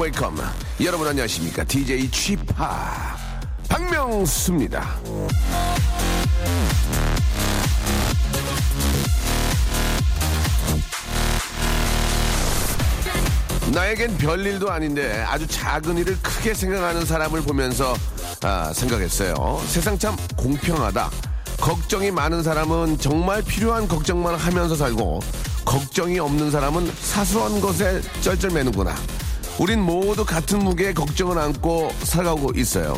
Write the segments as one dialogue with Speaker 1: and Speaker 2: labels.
Speaker 1: welcome. 여러분 안녕하십니까? DJ 취파 박명수입니다. 나에겐 별일도 아닌데 아주 작은 일을 크게 생각하는 사람을 보면서 아, 생각했어요. 세상 참 공평하다. 걱정이 많은 사람은 정말 필요한 걱정만 하면서 살고 걱정이 없는 사람은 사소한 것에 쩔쩔매는구나. 우린 모두 같은 무게의 걱정을 안고 살아가고 있어요.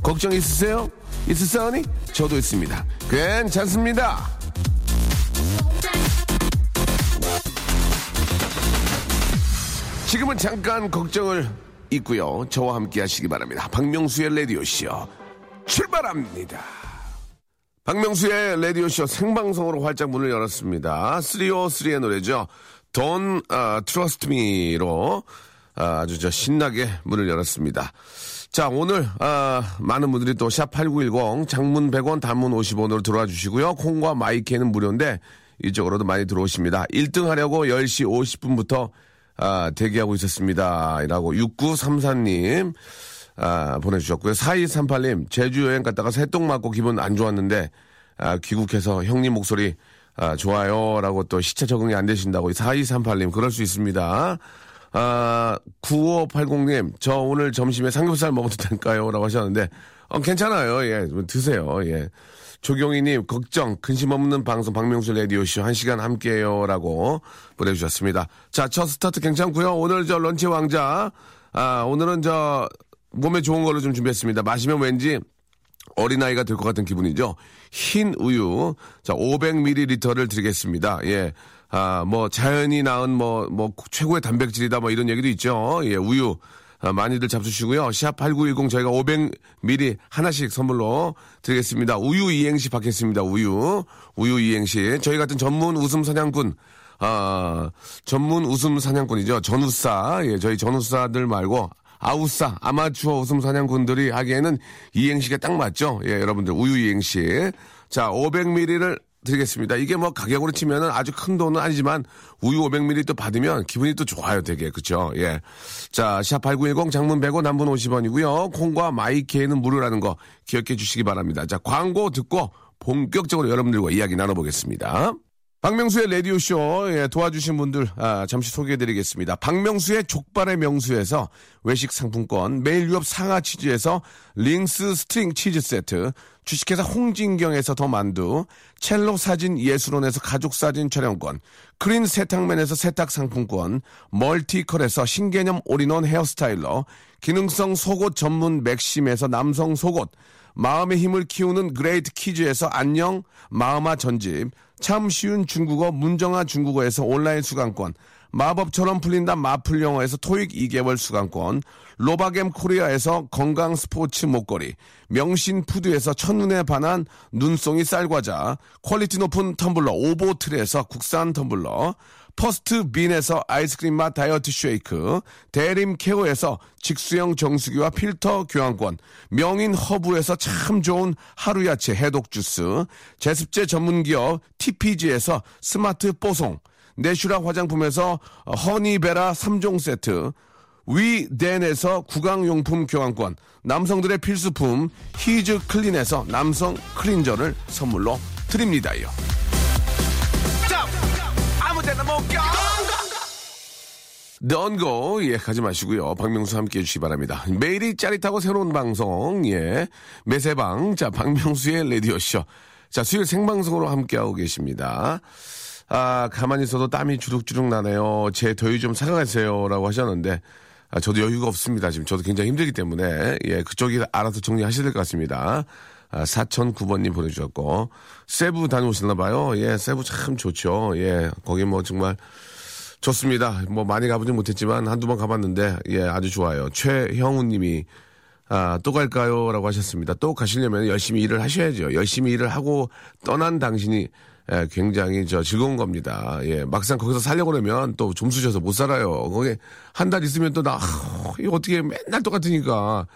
Speaker 1: 걱정 있으세요? 있으세요니? 저도 있습니다. 괜찮습니다. 지금은 잠깐 걱정을 잊고요. 저와 함께 하시기 바랍니다. 박명수의 라디오쇼 출발합니다. 박명수의 라디오쇼 생방송으로 활짝 문을 열었습니다. 303의 노래죠. Don't uh, Trust Me로 아, 아주 저 신나게 문을 열었습니다. 자, 오늘, 아, 많은 분들이 또 샵8910 장문 100원 단문 50원으로 들어와 주시고요. 콩과 마이크는 무료인데 이쪽으로도 많이 들어오십니다. 1등 하려고 10시 50분부터 아, 대기하고 있었습니다. 이라고 6934님 아, 보내주셨고요. 4238님 제주 여행 갔다가 새똥 맞고 기분 안 좋았는데 아, 귀국해서 형님 목소리 아, 좋아요. 라고 또 시차 적응이 안 되신다고 4238님 그럴 수 있습니다. 아, 9580님, 저 오늘 점심에 삼겹살 먹어도 될까요? 라고 하셨는데, 어, 괜찮아요. 예, 드세요. 예. 조경희님, 걱정, 근심 없는 방송, 박명수 레디오쇼, 한 시간 함께해요. 라고 보내주셨습니다. 자, 첫 스타트 괜찮고요 오늘 저 lunch 왕자, 아, 오늘은 저, 몸에 좋은 걸로 좀 준비했습니다. 마시면 왠지 어린아이가 될 것 같은 기분이죠. 흰 우유, 자, 500ml를 드리겠습니다. 예. 아, 뭐, 자연이 낳은 뭐, 뭐, 최고의 단백질이다 뭐 이런 얘기도 있죠. 예, 우유. 아, 많이들 잡수시고요. 샵8910 저희가 500ml 하나씩 선물로 드리겠습니다. 우유 이행시 받겠습니다. 우유. 우유 이행시. 저희 같은 전문 웃음 사냥꾼. 아, 전문 웃음 사냥꾼이죠. 전우싸. 예, 저희 전우싸들 말고 아우싸, 아마추어 웃음 사냥꾼들이 하기에는 이행시가 딱 맞죠? 예, 여러분들 우유 이행시. 자, 500ml를 드리겠습니다. 이게 뭐 가격으로 치면은 아주 큰 돈은 아니지만 우유 500ml 또 받으면 기분이 또 좋아요, 되게. 그쵸? 예. 자, 샵8910 장문 100원, 남분 50원이고요. 콩과 마이케이는 무료라는 거 기억해 주시기 바랍니다. 자, 광고 듣고 본격적으로 여러분들과 이야기 나눠보겠습니다. 박명수의 라디오쇼 예, 도와주신 분들 아, 잠시 소개해드리겠습니다. 박명수의 족발의 명수에서 외식 상품권, 매일 유업 상하 치즈에서 링스 string 치즈 세트, 주식회사 홍진경에서 더 만두, 첼로 사진 예술원에서 가족 사진 촬영권, 크린 세탁맨에서 세탁 상품권, 멀티컬에서 신개념 all-in-one hair styler, 기능성 속옷 전문 맥심에서 남성 속옷, 마음의 힘을 키우는 그레이트 키즈에서 안녕 마음아 전집, 참 쉬운 중국어 문정아 중국어에서 온라인 수강권, 마법처럼 풀린다 마플 영어에서 토익 2개월 수강권, 로바겜 코리아에서 건강 스포츠 목걸이, 명신 푸드에서 첫눈에 반한 눈송이 쌀과자, 퀄리티 높은 텀블러 오보틀에서 국산 텀블러, 퍼스트 빈에서 아이스크림 맛 다이어트 쉐이크, 대림 케어에서 직수형 정수기와 필터 교환권, 명인 허브에서 참 좋은 하루 야채 해독 주스, 제습제 전문 기업 TPG에서 스마트 뽀송, 내슈라 화장품에서 허니베라 3종 세트, 위덴에서 구강용품 교환권, 남성들의 필수품 히즈 클린에서 남성 클린저를 선물로 드립니다요. 넌고 예 가지 마시고요. 박명수 함께 해주시기 바랍니다. 매일이 짜릿하고 새로운 방송 예 매세방 자 박명수의 레디오 쇼. 자 수요일 생방송으로 함께하고 계십니다. 아 가만히 있어도 땀이 주룩주룩 나네요. 제 더위 좀 사랑하세요 라고 하셨는데 아, 저도 여유가 없습니다. 지금 저도 굉장히 힘들기 때문에 예 그쪽이 알아서 정리하셔야 될 것 같습니다. 아, 4009번님 보내주셨고 세부 다녀오셨나 봐요. 예 세부 참 좋죠. 예 거기 뭐 정말 좋습니다. 뭐 많이 가보지 못했지만 한두 번 가봤는데 예 아주 좋아요. 최형우 님이 아, 또 갈까요? 라고 하셨습니다. 또 가시려면 열심히 일을 하셔야죠. 열심히 일을 하고 떠난 당신이 예, 굉장히 저 즐거운 겁니다. 예, 막상 거기서 살려고 그러면 또 점수 줘서 못 살아요. 거기 한 달 있으면 또 나, 아, 이거 어떻게 맨날 똑같으니까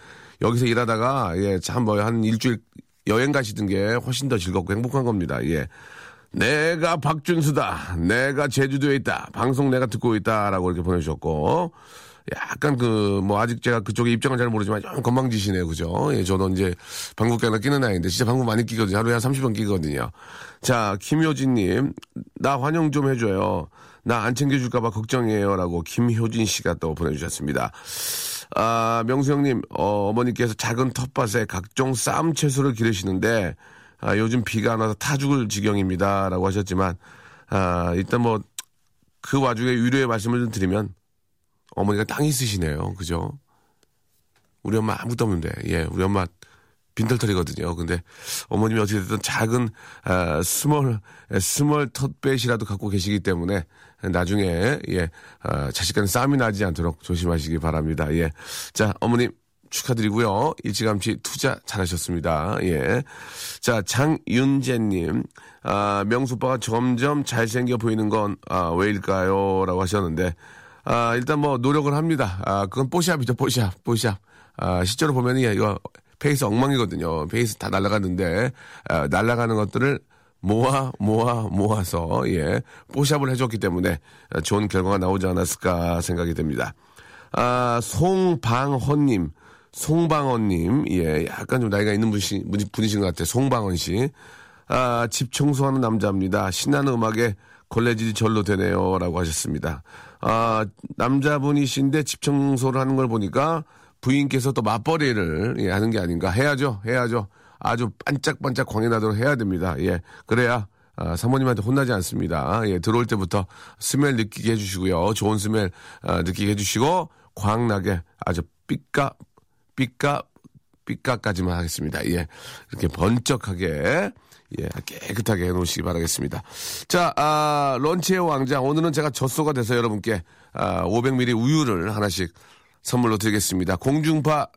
Speaker 1: 여기서 일하다가 예, 참 뭐 한 일주일 여행 가시던 게 훨씬 더 즐겁고 행복한 겁니다. 예. 내가 박준수다. 내가 제주도에 있다. 방송 내가 듣고 있다 라고 이렇게 보내주셨고 약간 그, 뭐, 아직 제가 그쪽에 입장을 잘 모르지만 좀 건방지시네요. 그죠? 예, 저도 이제 방귀깨 하나 끼는 나이인데 진짜 방구 많이 끼거든요. 하루에 한 30번 끼거든요. 자, 김효진님, 나 환영 좀 해줘요. 나 안 챙겨줄까봐 걱정이에요. 라고 김효진 씨가 또 보내주셨습니다. 아, 명수 형님, 어, 어머니께서 작은 텃밭에 각종 쌈 채소를 기르시는데, 아, 요즘 비가 안 와서 타 죽을 지경입니다. 라고 하셨지만, 아, 일단 뭐, 그 와중에 위로의 말씀을 좀 드리면, 어머니가 땅이 있으시네요. 그죠? 우리 엄마 아무것도 없는데, 예, 우리 엄마 빈털털이거든요. 근데 어머님이 어떻게든 작은, 아, small, small 텃밭이라도 갖고 계시기 때문에 나중에, 예, 아, 자식간 싸움이 나지 않도록 조심하시기 바랍니다. 예. 자, 어머님 축하드리고요. 일찌감치 투자 잘하셨습니다. 예. 자, 장윤재님. 아, 명수빠가 점점 잘생겨 보이는 건, 아, 왜일까요? 라고 하셨는데, 아, 일단 뭐 노력을 합니다. 아, 그건 뽀샵이죠, 뽀샵, 뽀샵. 아, 실제로 보면 이거 face 엉망이거든요. face 다 날아가는데, 아, 날아가는 것들을 모아, 모아, 모아서, 예, 뽀샵을 해줬기 때문에 좋은 결과가 나오지 않았을까 생각이 됩니다. 아, 송방헌님, 송방헌님, 예, 약간 좀 나이가 있는 분이신, 분이신 것 같아요. 송방헌 씨. 아, 집 청소하는 남자입니다. 신나는 음악에 걸레질이 절로 되네요. 라고 하셨습니다. 아, 남자분이신데 집 청소를 하는 걸 보니까 부인께서 또 맞벌이를 예, 하는 게 아닌가. 해야죠. 해야죠. 아주 반짝반짝 광이 나도록 해야 됩니다. 예. 그래야 아, 사모님한테 혼나지 않습니다. 예, 들어올 때부터 스멜 느끼게 해주시고요. 좋은 스멜 아, 느끼게 해주시고 광나게 아주 삐까 삐까 삐까까지만 하겠습니다. 예, 이렇게 번쩍하게 예, 깨끗하게 해놓으시기 바라겠습니다. 자, 아, 런치의 왕자. 오늘은 제가 젖소가 돼서 여러분께 아, 500ml 우유를 하나씩 선물로 드리겠습니다. 공중파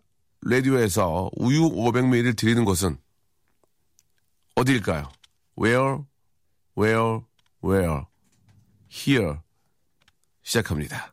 Speaker 1: 라디오에서 우유 500ml 드리는 곳은 어디일까요? Where, where, where? Here. 시작합니다.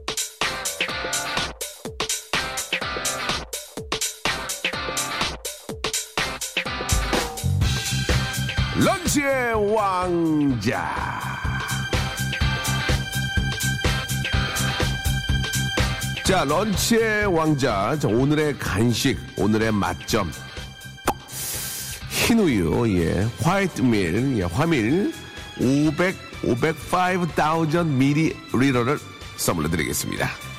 Speaker 1: 런치의 왕자. 자, 런치의 왕자. 자, 오늘의 간식, 오늘의 맛점. 흰 우유, 예, 화이트 밀, 예, 화밀 500, 505,000 ml를 선물로 드리겠습니다.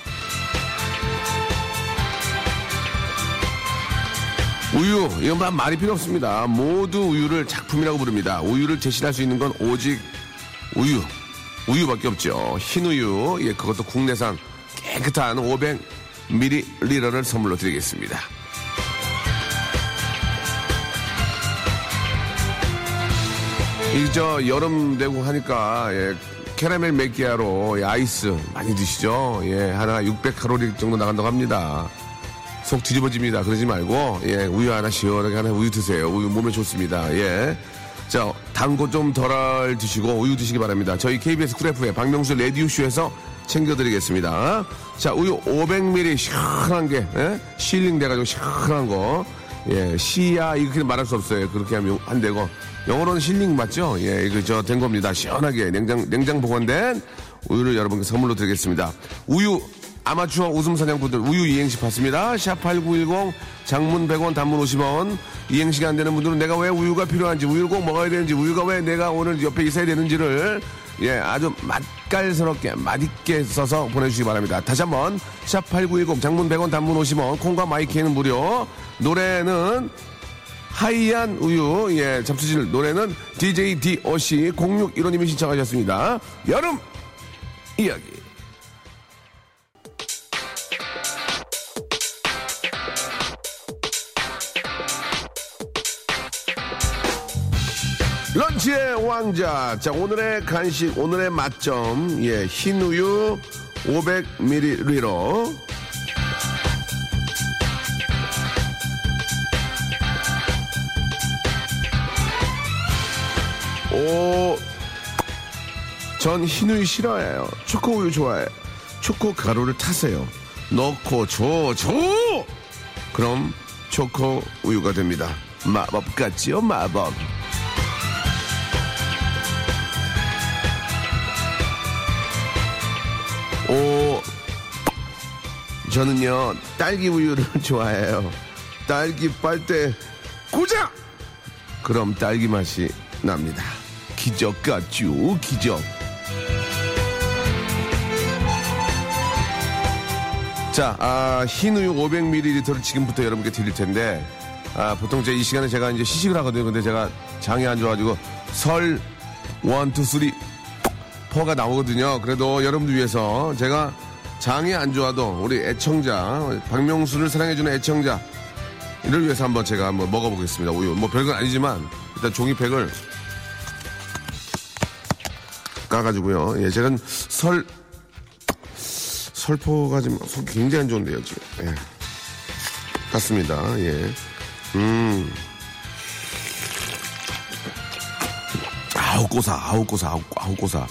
Speaker 1: 우유, 이건 말- 말이 필요 없습니다. 모두 우유를 작품이라고 부릅니다. 우유를 제시할 수 있는 건 오직 우유, 우유밖에 없죠. 흰 우유, 예, 그것도 국내산 깨끗한 500ml를 선물로 드리겠습니다. 이저 여름 되고 하니까 예, 캐러멜 맥기아로 예, 아이스 많이 드시죠? 예, 하나 600칼로리 정도 나간다고 합니다. 속 뒤집어집니다. 그러지 말고 예, 우유 하나 시원하게 하나 우유 드세요. 우유 몸에 좋습니다. 예. 자, 단거 좀 덜 드시고 우유 드시기 바랍니다. 저희 KBS 쿨 FM의 박명수 라디오 쇼에서 챙겨드리겠습니다. 자, 우유 500ml 시원한 게 예? chilling 돼가지고 시원한 거. 예, 시야시 이렇게 말할 수 없어요. 그렇게 하면 안 되고 영어로는 chilling 맞죠? 예, 이거 저 된 겁니다. 시원하게 냉장 냉장 보관된 우유를 여러분께 선물로 드리겠습니다. 우유 아마추어 웃음 사냥꾼들 우유 이행시 받습니다. 샵8910 장문 100원 단문 50원 이행시가 안 되는 분들은 내가 왜 우유가 필요한지 우유를 꼭 먹어야 되는지 우유가 왜 내가 오늘 옆에 있어야 되는지를 예 아주 맛깔스럽게 맛있게 써서 보내주시기 바랍니다. 다시 한번 샵8910 장문 100원 단문 50원 콩과 마이키에는 무료 노래는 하이안 우유 예 잡수질 노래는 DJ DOC 0615님이 신청하셨습니다. 여름 이야기 런치의 왕자. 자, 오늘의 간식, 오늘의 맛점. 예, 흰 우유 500ml로. 오, 전 흰우유 싫어해요. 초코우유 좋아해. 초코 가루를 타세요. 넣고 줘, 줘! 그럼 초코 우유가 됩니다. 마법 같지요, 마법. 저는요, 딸기 우유를 좋아해요. 딸기 빨대 고장! 그럼 딸기 맛이 납니다. 기적 같죠, 기적. 자, 아, 흰 우유 500ml를 지금부터 여러분께 드릴 텐데, 아, 보통 제 이 시간에 제가 이제 시식을 하거든요. 근데 제가 장이 안 좋아가지고 설, one, two, three, four가 나오거든요. 그래도 여러분들 위해서 제가 장이 안 좋아도 우리 애청자, 박명수를 사랑해주는 애청자, 이를 위해서 한번 제가 한번 먹어보겠습니다. 우유. 뭐 별건 아니지만, 일단 종이팩을 까가지고요. 예, 제가 설, 설포가 지금 굉장히 안 좋은데요, 지금. 예. 같습니다. 예. 음. 아우, 꼬사, 아우, 꼬사, 아우, 아우 꼬사.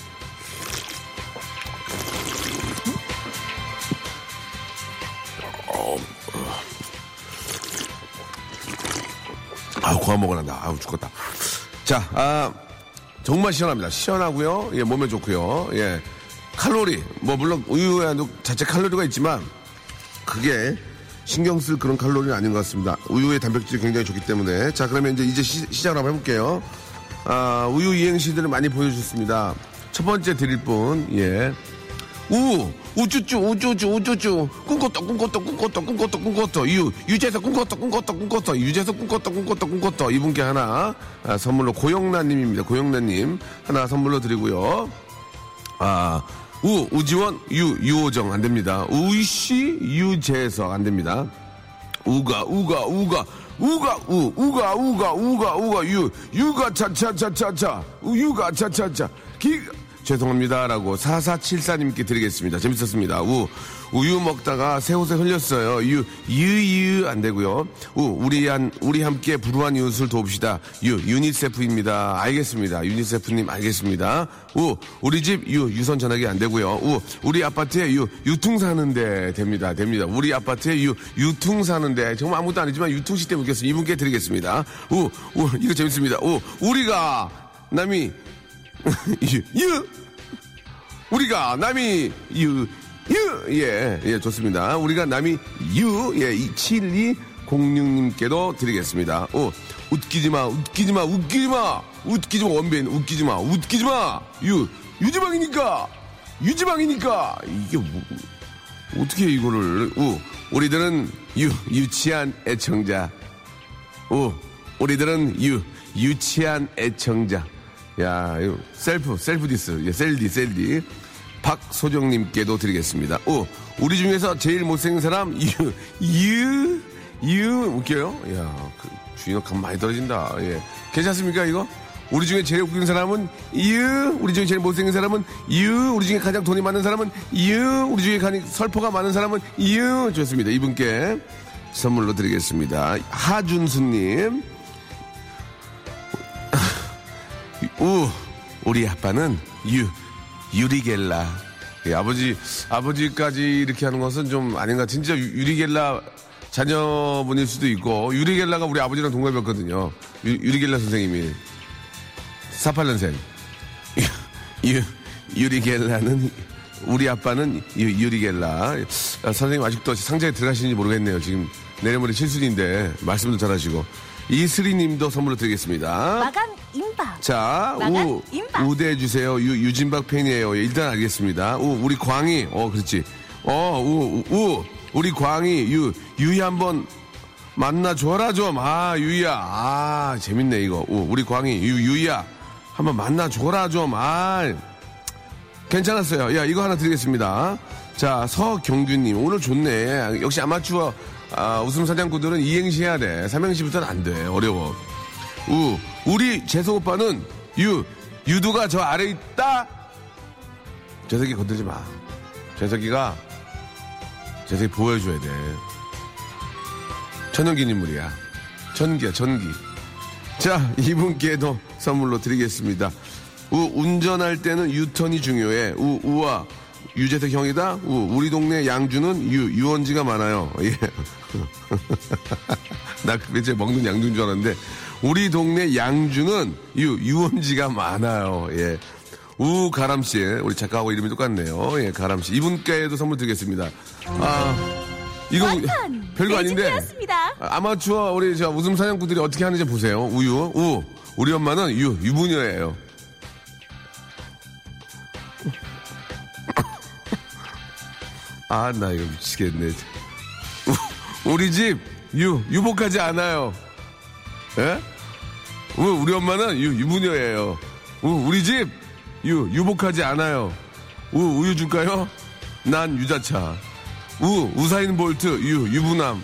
Speaker 1: 아우, 고아 먹어난다. 아우, 죽겠다. 자, 아, 정말 시원합니다. 시원하고요. 예, 몸에 좋고요. 예. 칼로리, 뭐, 물론 우유에 자체 칼로리가 있지만, 그게 신경 쓸 그런 칼로리는 아닌 것 같습니다. 우유의 단백질이 굉장히 좋기 때문에. 자, 그러면 이제, 이제 시, 시작을 한번 해볼게요. 아, 우유 이행시들을 많이 보여주셨습니다. 첫 번째 드릴 분, 예. 우, 우쭈쭈, 우쭈쭈, 우쭈쭈, 꿈꿨다, 꿈꿨다, 꿈꿨다, 꿈꿨다, 꿈꿨다, 유, 유재석 꿈꿨다, 꿈꿨다, 꿈꿨다, 유재석 꿈꿨다, 꿈꿨다, 꿈꿨다. 이분께 하나, 아, 선물로 고영란님입니다. 고영란님. 하나 선물로 드리고요. 아, 우, 우지원, 유, 유호정, 안 됩니다. 우이씨, 유재석, 안 됩니다. 우가, 우가, 우가, 우가, 우, 우가, 우가, 우가, 우가, 유, 유가, 차차차차차, 유가, 차차차, 기, 죄송합니다라고 4474님께 드리겠습니다. 재밌었습니다. 우, 우유 먹다가 새 옷에 흘렸어요. 유, 유유 안 되고요. 우, 우리 한 우리 함께 불우한 이웃을 돕시다. 유, 유니세프입니다. 알겠습니다. 유니세프님 알겠습니다. 우, 우리 집 유, 유선 전화기 안 되고요. 우, 우리 아파트에 유, 유퉁 사는데 됩니다. 됩니다. 우리 아파트에 유, 유퉁 사는데 정말 아무것도 아니지만 유퉁 씨 때문에 웃겠습니다. 이분께 드리겠습니다. 우, 우, 이거 재밌습니다. 우, 우리가 남이 유, 유. 우리가 남이 유, 유. 예, 예, 좋습니다. 우리가 남이 유, 예, 7206님께도 드리겠습니다. 오, 웃기지 마, 웃기지 마, 웃기지 마, 웃기지 마, 원빈, 웃기지 마, 웃기지 마. 유, 유지방이니까, 유지방이니까. 이게 뭐, 어떻게 이거를, 우, 우리들은 유, 유치한 애청자. 우, 우리들은 유, 유치한 애청자. 야, 이거 셀프, 셀프 디스. 예, 셀디, 셀디. 박소정님께도 드리겠습니다. 오, 우리 중에서 제일 못생긴 사람, 유, 유, 유, 웃겨요? 야, 그 주인은 감 많이 떨어진다. 예. 괜찮습니까, 이거? 우리 중에 제일 웃긴 사람은 유, 우리 중에 제일 못생긴 사람은 유, 우리 중에 가장 돈이 많은 사람은 유, 우리 중에 가장 설포가 많은 사람은 유. 좋습니다. 이분께 선물로 드리겠습니다. 하준수님. 우, 우리 아빠는 유, 유리겔라. 예, 아버지, 아버지까지 이렇게 하는 것은 좀 아닌가. 진짜 유- 유리겔라 자녀분일 수도 있고, 유리겔라가 우리 아버지랑 동갑이었거든요. 유, 유리겔라 선생님이. 48년생. 유, 유리겔라는, 우리 아빠는 유, 유리겔라. 아, 선생님 아직도 상자에 들어가시는지 모르겠네요. 지금 내려머리 칠순인데, 말씀도 잘하시고. 이슬이 님도 선물로 드리겠습니다.
Speaker 2: 마감 임박.
Speaker 1: 자,
Speaker 2: 마감
Speaker 1: 우,
Speaker 2: 임박.
Speaker 1: 우대 주세요. 유, 유진박 팬이에요. 예, 일단 알겠습니다. 우, 우리 광희, 어, 그렇지. 어, 우, 우, 우리 광희, 유, 유희 한번 만나줘라 좀. 아, 유희야. 아, 재밌네, 이거. 우, 우리 광희, 유, 유희야. 한번 만나줘라 좀. 아, 괜찮았어요. 야, 이거 하나 드리겠습니다. 자, 서경규님, 오늘 좋네. 역시 아마추어, 아, 웃음 사냥꾼들은 이행시 해야 돼. 삼행시부터는 안 돼. 어려워. 우. 우리 재석 오빠는 유. 유두가 저 아래 있다. 재석이 건들지 마. 재석이가 재석이 보여줘야 돼. 천연기 인물이야. 전기야, 전기. 자, 이분께도 선물로 드리겠습니다. 우, 운전할 때는 유턴이 중요해. 우, 우와. 유재석 형이다? 우, 우리 동네 양주는 유, 유원지가 많아요. 예. 나 그게 먹는 양주인 줄 알았는데, 우리 동네 양주는 유, 유원지가 많아요. 예. 우가람 씨, 우리 작가하고 이름이 똑같네요. 예, 가람 씨. 이분께도 선물 드리겠습니다. 아, 이거
Speaker 2: 완판!
Speaker 1: 별거 아닌데.
Speaker 2: 매직이었습니다.
Speaker 1: 아, 아마추어 우리 저 웃음 사냥꾼들이 어떻게 하는지 보세요. 우유, 우. 우리 엄마는 유, 유부녀예요. 아, 나 이거 미치겠네. 우, 우리 집, 유, 유복하지 않아요. 예? 우, 우리 엄마는 유, 유부녀예요. 우, 우리 집, 유, 유복하지 않아요. 우, 우유 줄까요? 난 유자차. 우, 우사인 볼트, 유, 유부남.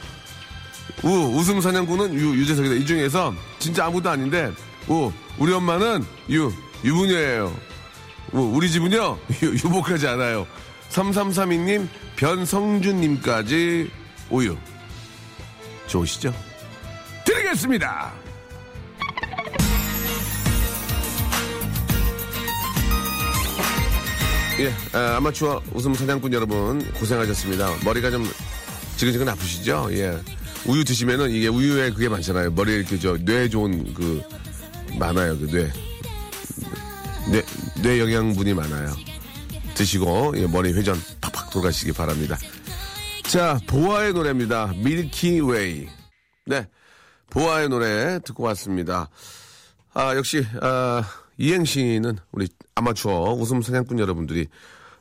Speaker 1: 우, 웃음 사냥꾼은 유, 유재석이다. 이 중에서 진짜 아무도 아닌데, 우, 우리 엄마는 유, 유부녀예요. 우, 우리 집은요, 유, 유복하지 않아요. 3332님, 변성준님까지 우유. 좋으시죠? 드리겠습니다! 예, 아, 아마추어 웃음 사냥꾼 여러분 고생하셨습니다. 머리가 좀 지근지근 아프시죠? 예. 우유 드시면은 이게 우유에 그게 많잖아요. 머리에 이렇게 저뇌 좋은 그 많아요. 그 뇌. 뇌, 뇌 영양분이 많아요. 드시고 예, 머리 회전 팍팍 돌아가시기 바랍니다. 자, 보아의 노래입니다. 밀키웨이. 네. 보아의 노래 듣고 왔습니다. 아, 역시, 아, 이행시는 우리 아마추어 웃음 사냥꾼 여러분들이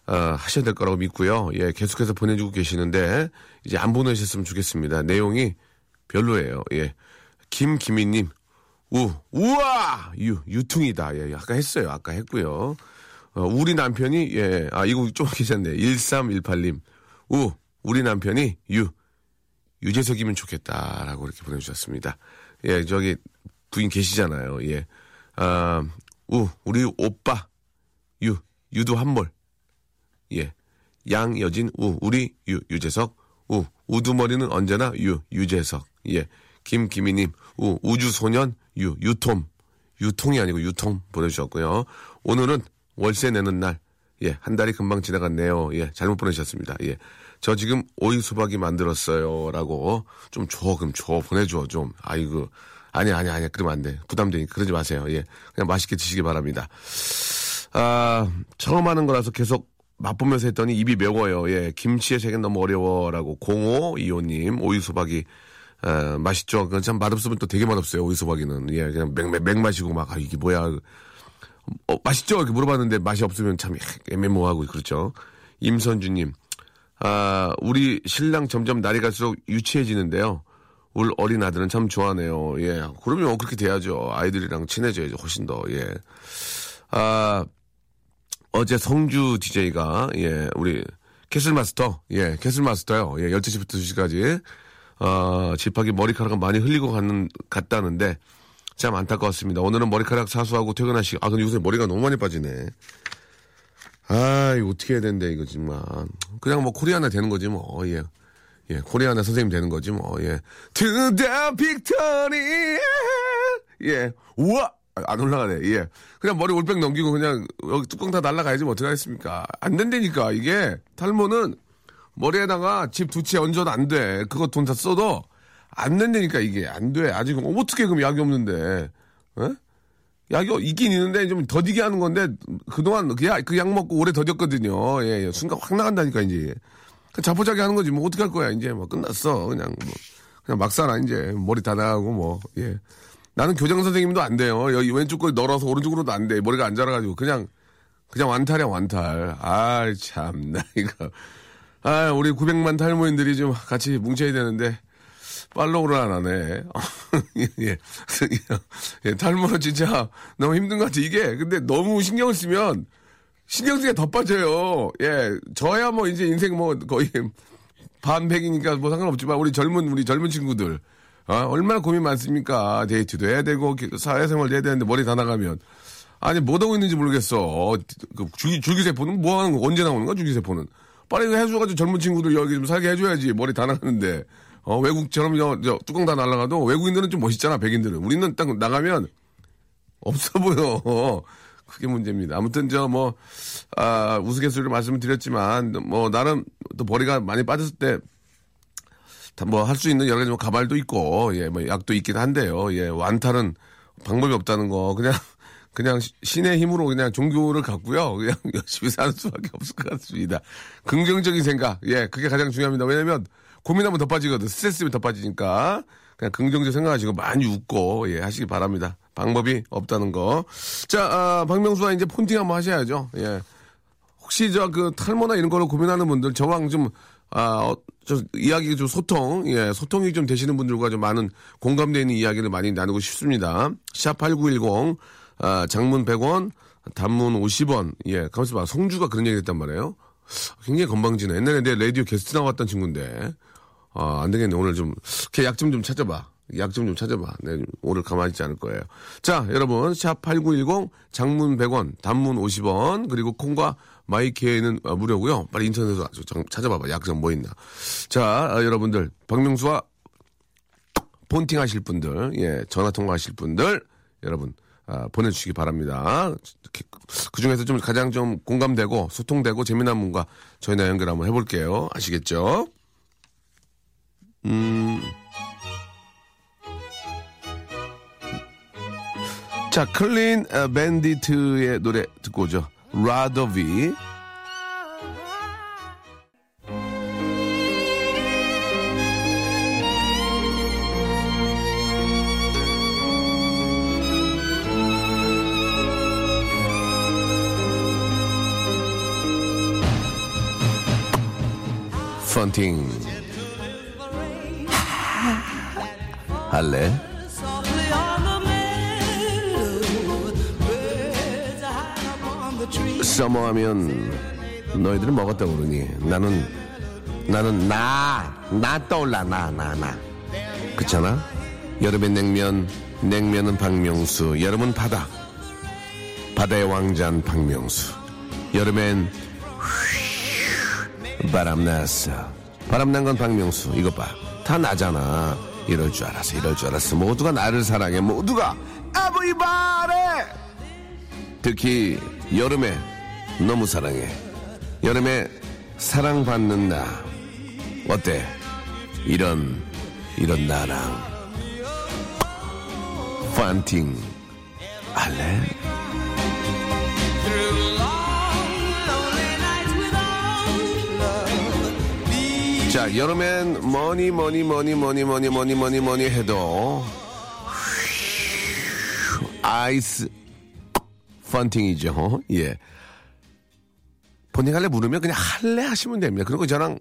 Speaker 1: 아, 하셔야 될 거라고 믿고요. 예, 계속해서 보내주고 계시는데, 이제 안 보내셨으면 좋겠습니다. 내용이 별로예요. 예. 김기민님, 우, 우와! 유, 유퉁이다. 예, 아까 했어요. 아까 했고요. 어, 우리 남편이, 예, 아, 이거 좀 괜찮네. 1318님, 우, 우리 남편이 유, 유재석이면 좋겠다라고 이렇게 보내주셨습니다. 예, 저기 부인 계시잖아요. 예, 아, 우, 우리 오빠 유, 유도 한몰. 예, 양여진 우, 우리 유, 유재석 우, 우두머리는 언제나 유, 유재석. 예, 김기미님 우, 우주소년 유, 유톰. 유통이 아니고 유통 보내주셨고요. 오늘은 월세 내는 날. 예, 한 달이 금방 지나갔네요. 예, 잘못 보내셨습니다. 예. 저 지금 오이 수박이 만들었어요. 라고 좀 줘, 그럼 줘, 보내줘, 좀. 아이고. 아니, 아니, 아니, 그러면 안 돼. 부담되니까 그러지 마세요. 예. 그냥 맛있게 드시기 바랍니다. 아, 처음 하는 거라서 계속 맛보면서 했더니 입이 매워요. 예. 김치의 세계 너무 어려워 라고 0525님 오이 수박이 아, 맛있죠. 그건 참 맛없으면 또 되게 맛없어요. 오이 수박이는. 예. 그냥 맹, 맹, 맹 마시고 막, 아, 이게 뭐야. 어, 맛있죠? 이렇게 물어봤는데 맛이 없으면 참 애매모호하고 그렇죠. 임선주님, 아, 우리 신랑 점점 날이 갈수록 유치해지는데요. 울 어린 아들은 참 좋아하네요. 예. 그러면 그렇게 돼야죠. 아이들이랑 친해져야죠. 훨씬 더, 예. 아, 어제 성주 DJ가, 예, 우리 캐슬마스터, 예, 캐슬마스터요. 예, 12시부터 2시까지, 어, 집하기 머리카락을 많이 흘리고 가는, 갔다는데, 참 안타까웠습니다. 오늘은 머리카락 사수하고 퇴근하시고, 아, 근데 요새 머리가 너무 많이 빠지네. 아, 이거 어떻게 해야 되는데, 이거 정말. 그냥 뭐 코리아나 되는 거지, 뭐, 예. 예, 코리아나 선생님 되는 거지, 뭐, 예. To the victory! 예. 우와! 아, 안 올라가네, 예. 그냥 머리 올백 넘기고 그냥 여기 뚜껑 다 날라가야지 뭐 어떡하겠습니까. 안 된다니까, 이게. 탈모는 머리에다가 집 두 채 얹어도 안 돼. 그거 돈 다 써도 안 된다니까, 이게. 안 돼. 아직 어떻게 그럼 약이 없는데. 어? 약이 있긴 있는데 좀 더디게 하는 건데 그동안 그약 먹고 오래 더뎠거든요. 예, 예. 순간 확 나간다니까 이제. 그 자포자기 하는 거지 뭐 어떻게 할 거야 이제 뭐 끝났어 그냥 뭐 그냥 막 살아 이제 머리 다 나가고 뭐 예. 나는 교장 선생님도 안 돼요. 여기 왼쪽 거 널어서 오른쪽으로도 안 돼. 머리가 안 자라가지고 그냥 그냥 완탈이야 완탈. 아 참나 이거. 아 우리 900만 탈모인들이 좀 같이 뭉쳐야 되는데 팔로우를 안 하네. 예. 예. 탈모는 진짜 너무 힘든 것 같아. 이게 근데 너무 신경을 쓰면 신경 쓰기가 더 빠져요. 예. 저야 뭐 이제 인생 뭐 거의 반백이니까 뭐 상관없지만 우리 젊은 우리 젊은 친구들 어, 얼마나 고민 많습니까? 데이트도 해야 되고, 사회생활도 해야 되는데 머리 다 나가면. 아니, 뭐 하고 있는지 모르겠어. 어, 그 줄기, 줄기세포는 뭐 하는 거, 언제 나오는 거야, 줄기세포는? 빨리 해줘가지고 젊은 친구들 여기 좀 살게 해줘야지. 머리 다 나가는데. 어, 외국처럼 저, 저 뚜껑 다 날라가도 외국인들은 좀 멋있잖아, 백인들은. 우리는 딱 나가면 없어 보여. 그게 문제입니다. 아무튼 저 뭐, 아, 우스갯소리로 말씀을 드렸지만, 뭐, 나름 또 머리가 많이 빠졌을 때, 뭐 할 수 있는 여러 가지 뭐 가발도 있고, 예, 뭐 약도 있긴 한데요. 예, 완탈은 방법이 없다는 거. 그냥, 그냥 신의 힘으로 그냥 종교를 갖고요. 그냥 열심히 사는 수밖에 없을 것 같습니다. 긍정적인 생각. 예, 그게 가장 중요합니다. 왜냐면 고민하면 더 빠지거든. 스트레스면 더 빠지니까. 그냥 긍정적 생각하시고 많이 웃고, 예, 하시기 바랍니다. 방법이 없다는 거. 자, 아, 박명수와 이제 폰팅 한번 하셔야죠. 예. 혹시 저 그 탈모나 이런 걸로 고민하는 분들 저랑 좀 아, 어, 저 이야기 좀 소통, 예, 소통이 좀 되시는 분들과 좀 많은 공감되어 있는 이야기를 많이 나누고 싶습니다. 샵8910 아, 장문 100원, 단문 50원. 예, 가만있어 봐. 성주가 그런 얘기 했단 말이에요. 굉장히 건방지네. 옛날에 내 라디오 게스트 나왔던 친구인데. 아, 안 되겠네. 오늘 좀, 걔 약 좀 좀 찾아봐. 약 좀 좀 찾아봐. 네, 오늘 가만히 있지 않을 거예요. 자, 여러분. 샵8910 장문 100원, 단문 50원, 그리고 콩과 마이케이는 아, 무료고요 빨리 인터넷에서 찾아봐봐. 약좀뭐 있나. 자, 아, 여러분들. 박명수와 폰팅 하실 분들, 예, 전화 통화하실 분들, 여러분. 아, 보내주시기 바랍니다. 그 중에서 좀 가장 좀 공감되고 소통되고 재미난 분과 저희나 연결 한번 해볼게요. 아시겠죠? 음. 자, 클린 밴디트의 노래 듣고 오죠. 라더비. 너희들은 먹었다 그러니 나는 나는 나 나 떠올라 나 나 나. 그렇잖아? 여름엔 냉면 냉면은 박명수 여름은 바다. 바다의 왕자는 박명수. 여름엔 바람 났어. 바람 난 건 박명수. 이거 봐 다 나잖아. 이럴 줄 알았어 이럴 줄 알았어. 모두가 나를 사랑해. 모두가 에브리바레 특히 여름에 너무 사랑해. 여름에 사랑받는 나. 어때? 이런, 이런 나랑. 판팅. 할래? 자, 여름엔 뭐니 뭐니 뭐니 뭐니 뭐니 뭐니 뭐니 뭐니 해도 아이스 펀팅이죠. 예. 본인 할래 물으면 그냥 할래 하시면 됩니다. 그리고 저랑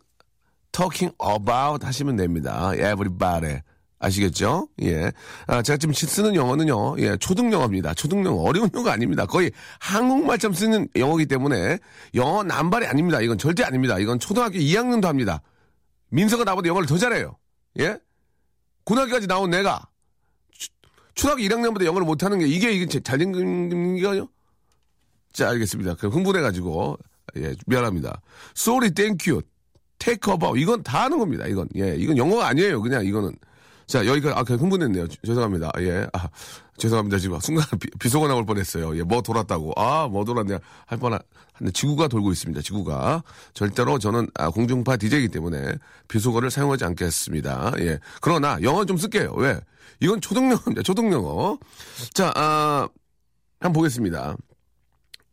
Speaker 1: talking about 하시면 됩니다. everybody. 아시겠죠? 예. 아, 제가 지금 쓰는 영어는요, 예, 초등 영어입니다. 초등 영어. 어려운 영어가 아닙니다. 거의 한국말처럼 쓰는 영어이기 때문에 영어 남발이 아닙니다. 이건 절대 아닙니다. 이건 초등학교 2학년도 합니다. 민서가 나보다 영어를 더 잘해요. 예? 고등학교까지 나온 내가 초등학교 1학년보다 영어를 못하는 게 이게 이게 잘된 건가요? 자, 알겠습니다. 그 흥분해가지고 예, 미안합니다. Sorry, thank you, take over. 이건 다 하는 겁니다. 이건 예, 이건 영어가 아니에요. 그냥 이거는. 자, 여기가 아, 그냥 흥분했네요. 죄송합니다. 예, 아, 죄송합니다. 지금 순간 비, 속어 나올 뻔 했어요. 예, 뭐 돌았다고. 아, 뭐 돌았냐 할 뻔한. 근데 지구가 돌고 있습니다. 지구가 절대로 저는 아, 공중파 DJ이기 때문에 비속어를 사용하지 않겠습니다. 예, 그러나 영어 좀 쓸게요. 왜? 이건 초등영어입니다. 초등영어. 자, 아, 한번 보겠습니다.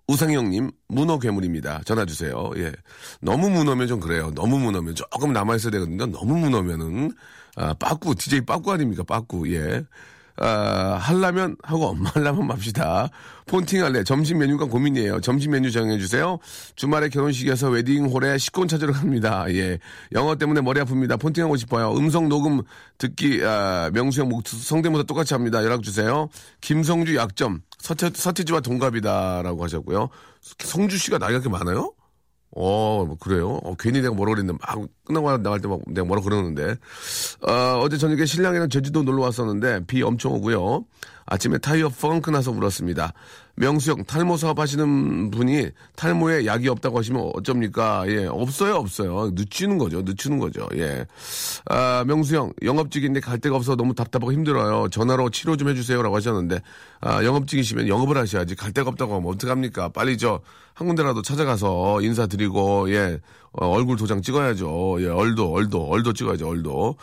Speaker 1: 우상형님, 문어 괴물입니다. 전화 주세요. 예. 너무 문어면 좀 그래요. 너무 문어면 조금 남아 있어야 되거든요. 너무 문어면은, 아, 빠꾸, DJ 빠꾸 아닙니까? 빠꾸, 예. 아, 할라면 하고 엄마 할라면 맙시다. 폰팅 할래. 점심 메뉴가 고민이에요. 점심 메뉴 정해주세요. 주말에 결혼식에서 웨딩홀에 식권 찾으러 갑니다. 예. 영어 때문에 머리 아픕니다. 폰팅하고 싶어요. 음성 녹음 듣기, 아, 명수형 목, 성대모사 똑같이 합니다. 연락주세요. 김성주 약점. 서태, 서태지와 동갑이다라고 하셨고요. 성주 씨가 나이가 그렇게 많아요? 어, 뭐 그래요? 어, 괜히 내가 뭐라 그랬는데, 막, 끝나고 나갈 때 막 내가 뭐라 그러는데. 어, 어제 저녁에 신랑이랑 제주도 놀러 왔었는데, 비 엄청 오고요. 아침에 타이어 펑크 나서 울었습니다. 명수형, 탈모 사업 하시는 분이 탈모에 약이 없다고 하시면 어쩝니까? 예, 없어요, 없어요. 늦추는 거죠, 늦추는 거죠, 예. 아, 명수형, 영업직인데 갈 데가 없어 너무 답답하고 힘들어요. 전화로 치료 좀 해주세요라고 하셨는데, 아, 영업직이시면 영업을 하셔야지. 갈 데가 없다고 하면 어떡합니까? 빨리 저, 한 군데라도 찾아가서 인사드리고, 예, 어, 얼굴 도장 찍어야죠. 예, 얼도, 얼도, 얼도 찍어야죠, 얼도.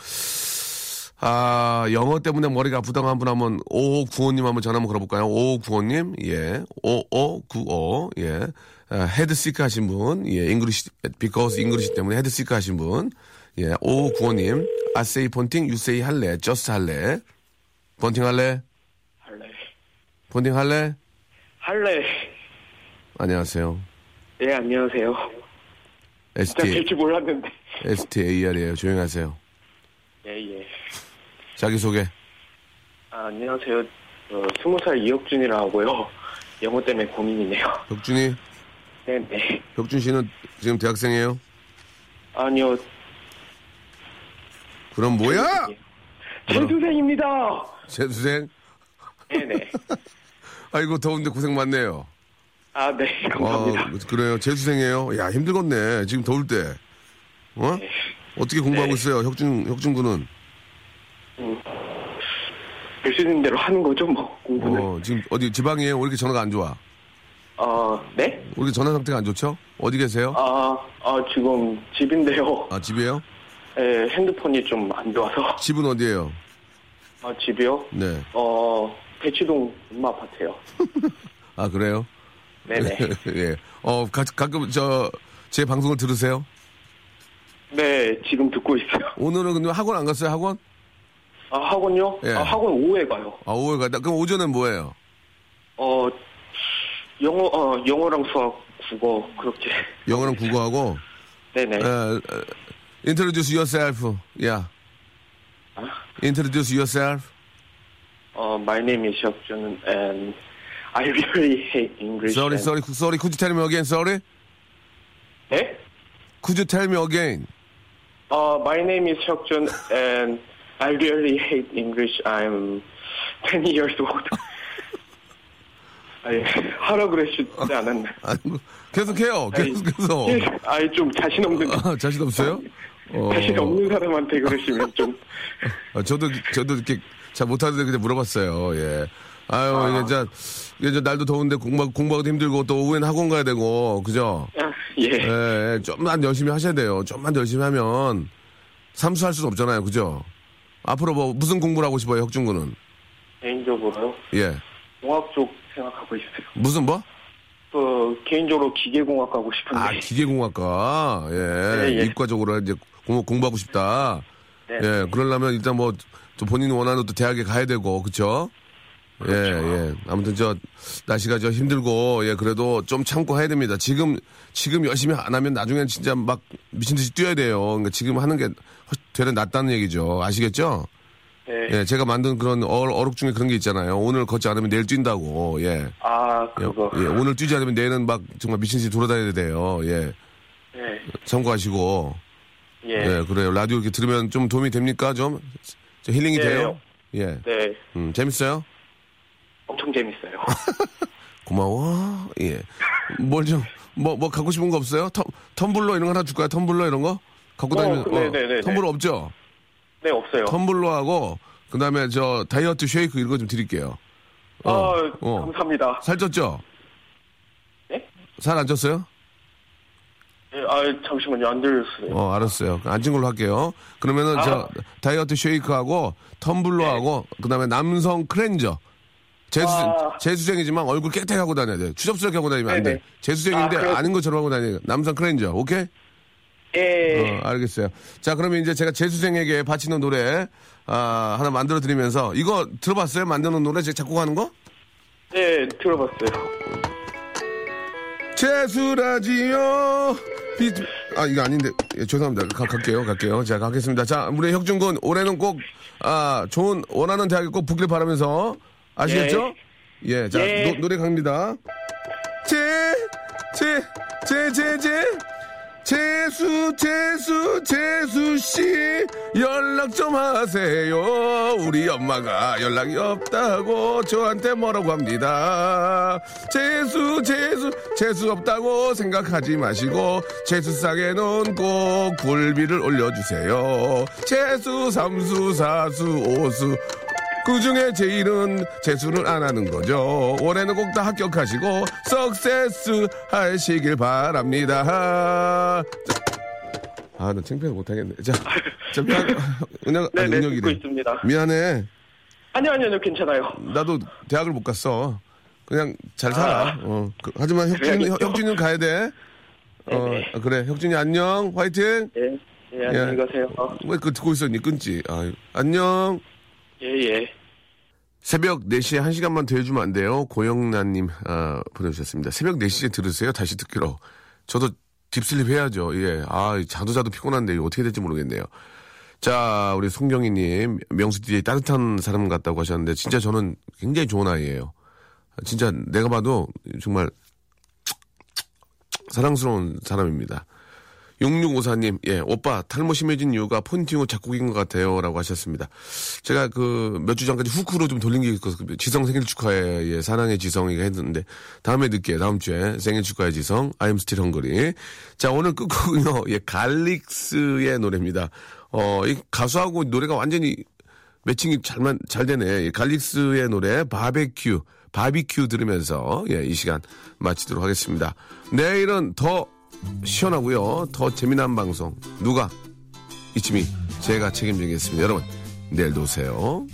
Speaker 1: 아, 영어 때문에 머리가 아프다고 한 분 한번 5595님 한번 전화 한번 걸어볼까요? 5595님, 예, 5595, 예, 아, head sick 하신 분, 예, English, because English 때문에 head sick 하신 분, 예, 5595님, I say 폰팅, you say 할래, just 할래, 폰팅 할래,
Speaker 2: 할래.
Speaker 1: 폰팅 할래?
Speaker 2: 할래.
Speaker 1: 안녕하세요.
Speaker 2: 예, 안녕하세요. 진짜
Speaker 1: ST,
Speaker 2: 될줄 몰랐는데.
Speaker 1: STAR이에요. 조용히 하세요.
Speaker 2: 예, 예.
Speaker 1: 자기소개.
Speaker 2: 아, 안녕하세요. 어, 스무 살 이혁준이라고 하고요. 영어 때문에 고민이네요.
Speaker 1: 벽준이,
Speaker 2: 네네.
Speaker 1: 벽준 씨는 지금 대학생이에요?
Speaker 2: 아니요.
Speaker 1: 그럼 뭐야?
Speaker 2: 재수생입니다.
Speaker 1: 재수생?
Speaker 2: 네네.
Speaker 1: 아이고 더운데 고생 많네요.
Speaker 2: 아, 네. 감사합니다.
Speaker 1: 아, 그래요. 재수생이에요. 야 힘들겠네. 지금 더울 때. 어?
Speaker 2: 네.
Speaker 1: 어떻게 공부하고
Speaker 2: 네.
Speaker 1: 있어요, 혁준 혁준 군은?
Speaker 2: 할수 있는 대로 하는 거죠, 뭐, 공부는.
Speaker 1: 어, 지금 어디 지방이에요? 왜 이렇게 전화가 안 좋아?
Speaker 2: 어, 네?
Speaker 1: 왜 이렇게 전화 상태가 안 좋죠? 어디 계세요?
Speaker 2: 아, 아, 지금 집인데요.
Speaker 1: 아 집이에요?
Speaker 2: 예, 핸드폰이 좀 안 좋아서.
Speaker 1: 집은 어디예요?
Speaker 2: 아, 집이요?
Speaker 1: 네.
Speaker 2: 어, 대치동 엄마 아파트요.
Speaker 1: 아 그래요?
Speaker 2: 네네.
Speaker 1: 예. 어 가, 가끔 저 제 방송을 들으세요?
Speaker 2: 네, 지금 듣고 있어요.
Speaker 1: 오늘은 근데 학원 안 갔어요? 학원?
Speaker 2: 아, 학원요?
Speaker 1: 예.
Speaker 2: 아, 학원 오후에 가요.
Speaker 1: 아 오후에 갔다. 그럼 오전엔 뭐예요?
Speaker 2: 어, 영어, 어, 영어랑 수학, 국어, 그렇게.
Speaker 1: 영어랑 국어하고.
Speaker 2: 네네.
Speaker 1: 에, 에, introduce yourself. Yeah.
Speaker 2: 아?
Speaker 1: Introduce yourself.
Speaker 2: 어, my name is 혁준, and I really hate English.
Speaker 1: Sorry,
Speaker 2: and-
Speaker 1: sorry, sorry. Could you tell me again? Sorry.
Speaker 2: 네?
Speaker 1: Could you tell me again?
Speaker 2: 어, my name is 혁준, and I really hate English. I'm 10 years old. 아니, 하라 그러시지 않았나?
Speaker 1: 계속해요. 계속해서.
Speaker 2: 예, 아니, 좀 자신 없는,
Speaker 1: 아, 자신 없어요? 어,
Speaker 2: 자신 없는 사람한테 그러시면 좀.
Speaker 1: 아, 저도 저도 이렇게 잘 못하는데 그냥 물어봤어요. 예. 아유
Speaker 2: 아.
Speaker 1: 자 이게 저 날도 더운데 공부 공부하기도 힘들고 또 오후에는 학원 가야 되고 그죠?
Speaker 2: 아, 예.
Speaker 1: 예, 예, 좀만 열심히 하셔야 돼요. 좀만 더 열심히 하면 삼수할 수는 없잖아요. 그죠? 앞으로 뭐 무슨 공부를 하고 싶어요, 혁준 군은?
Speaker 2: 개인적으로요.
Speaker 1: 예.
Speaker 2: 공학 쪽 생각하고 있어요.
Speaker 1: 무슨 뭐?
Speaker 2: 그 개인적으로 기계공학 가고 싶은데.
Speaker 1: 아, 기계공학과. 예.
Speaker 2: 네, 예.
Speaker 1: 이과적으로 이제 공, 공부하고 싶다.
Speaker 2: 네.
Speaker 1: 예. 그러려면 일단 뭐, 또 본인이 원하는 또 대학에 가야 되고, 그쵸? 예, 예. 아무튼 저, 날씨가 저 힘들고, 예, 그래도 좀 참고 해야 됩니다. 지금, 지금 열심히 안 하면 나중엔 진짜 막 미친 듯이 뛰어야 돼요. 그러니까 지금 하는 게 되려 낫다는 얘기죠. 아시겠죠?
Speaker 2: 네.
Speaker 1: 예, 제가 만든 그런 어, 어록 중에 그런 게 있잖아요. 오늘 걷지 않으면 내일 뛴다고, 예.
Speaker 2: 아
Speaker 1: 예,
Speaker 2: 그거.
Speaker 1: 예, 오늘 뛰지 않으면 내일은 막 정말 미친 듯이 돌아다녀야 돼요. 예.
Speaker 2: 예.
Speaker 1: 참고하시고.
Speaker 2: 예.
Speaker 1: 예, 그래요. 라디오 이렇게 들으면 좀 도움이 됩니까? 좀? 좀 힐링이
Speaker 2: 예.
Speaker 1: 돼요? 예.
Speaker 2: 네.
Speaker 1: 음, 재밌어요?
Speaker 2: 엄청 재밌어요.
Speaker 1: 고마워. 예. 뭘 좀, 뭐, 뭐 갖고 싶은 거 없어요? 텀, 텀블러 이런 거 하나 줄까요? 텀블러 이런 거? 갖고
Speaker 2: 어,
Speaker 1: 다니면,
Speaker 2: 네네네네.
Speaker 1: 텀블러 없죠?
Speaker 2: 네 없어요.
Speaker 1: 텀블러하고, 그 다음에 저 다이어트 쉐이크 이런 거 좀 드릴게요.
Speaker 2: 아
Speaker 1: 어.
Speaker 2: 감사합니다.
Speaker 1: 살쪘죠?
Speaker 2: 네?
Speaker 1: 살 안 쪘어요?
Speaker 2: 예, 아 잠시만요 안 들렸어요.
Speaker 1: 어, 알았어요. 안찐 걸로 할게요. 그러면은
Speaker 2: 아.
Speaker 1: 저 다이어트 쉐이크하고 텀블러하고 그다음에 남성 크렌저. 재수,
Speaker 2: 아.
Speaker 1: 재수생이지만 얼굴 깨끗하게 하고 다녀야 돼. 추접스럽게 하고 다니면 안 돼.
Speaker 2: 네네.
Speaker 1: 재수생인데
Speaker 2: 아, 그래.
Speaker 1: 아닌 것처럼 하고 다니는 남성 크렌저. 오케이?
Speaker 2: 예.
Speaker 1: 어, 알겠어요. 자, 그러면 이제 제가 재수생에게 바치는 노래 아, 하나 만들어 드리면서 이거 들어봤어요? 만드는 노래 제가 작곡하는 거?
Speaker 2: 예 들어봤어요.
Speaker 1: 재수라지요. 비... 아, 이거 아닌데. 예, 죄송합니다. 가, 갈게요, 갈게요. 자, 가겠습니다. 자, 우리 혁준군, 올해는 꼭, 아, 좋은, 원하는 대학에 꼭 붙길 바라면서, 아시겠죠? 예, 자,
Speaker 2: 예.
Speaker 1: 노, 노래 갑니다. 제, 제, 제, 제, 제, 재수, 재수, 재수씨, 연락 좀 하세요. 우리 엄마가 연락이 없다고 저한테 뭐라고 합니다. 재수, 재수, 재수 없다고 생각하지 마시고, 재수상에는 꼭 굴비를 올려주세요. 재수, 삼수, 사수, 오수, 그 중에 제일은 재수는 안 하는 거죠. 올해는 꼭 다 합격하시고 석세스 하시길 바랍니다. 아, 나 창피해서 못하겠네. 자, 자 미안, 은영, 아니,
Speaker 2: 네네,
Speaker 1: 은혁이래.
Speaker 2: 듣고 있습니다.
Speaker 1: 미안해.
Speaker 2: 아니요, 아니요, 아니요, 괜찮아요.
Speaker 1: 나도 대학을 못 갔어. 그냥 잘 살아.
Speaker 2: 아.
Speaker 1: 어. 그- 하지만 혁준,
Speaker 2: 그래야겠죠.
Speaker 1: 혁준이는 가야 돼. 어,
Speaker 2: 네네.
Speaker 1: 아, 그래. 혁준이 안녕. 화이팅.
Speaker 2: 예, 예, 안녕히 가세요.
Speaker 1: 왜 그 듣고 있었니? 끊지. 아유, 안녕.
Speaker 2: 예, 예.
Speaker 1: 새벽 4시에 1시간만 더 해주면 안 돼요? 고영란님, 아, 보내주셨습니다. 새벽 4시에 들으세요? 다시 듣기로. 저도 딥슬립 해야죠. 예. 아, 자도 자도 피곤한데 어떻게 될지 모르겠네요. 자, 우리 송경희님, 명수 DJ 따뜻한 사람 같다고 하셨는데, 진짜 저는 굉장히 좋은 아이예요. 진짜 내가 봐도 정말 사랑스러운 사람입니다. 6654님, 예, 오빠, 탈모 심해진 이유가 폰팅후 작곡인 것 같아요. 라고 하셨습니다. 제가 그 몇 주 전까지 후크로 좀 돌린 게 있어서 그 지성 생일 축하해, 예, 사랑의 지성이가 했는데, 다음에 늦게, 다음 주에 생일 축하해 지성, I'm still hungry. 자, 오늘 끝곡은요, 예, 갈릭스의 노래입니다. 어, 이 가수하고 노래가 완전히 매칭이 잘만, 잘 되네. 예, 갈릭스의 노래, 바베큐, 바비큐 들으면서, 예, 이 시간 마치도록 하겠습니다. 내일은 더 시원하고요. 더 재미난 방송 누가 이쯤이 제가 책임지겠습니다. 여러분 내일도 오세요.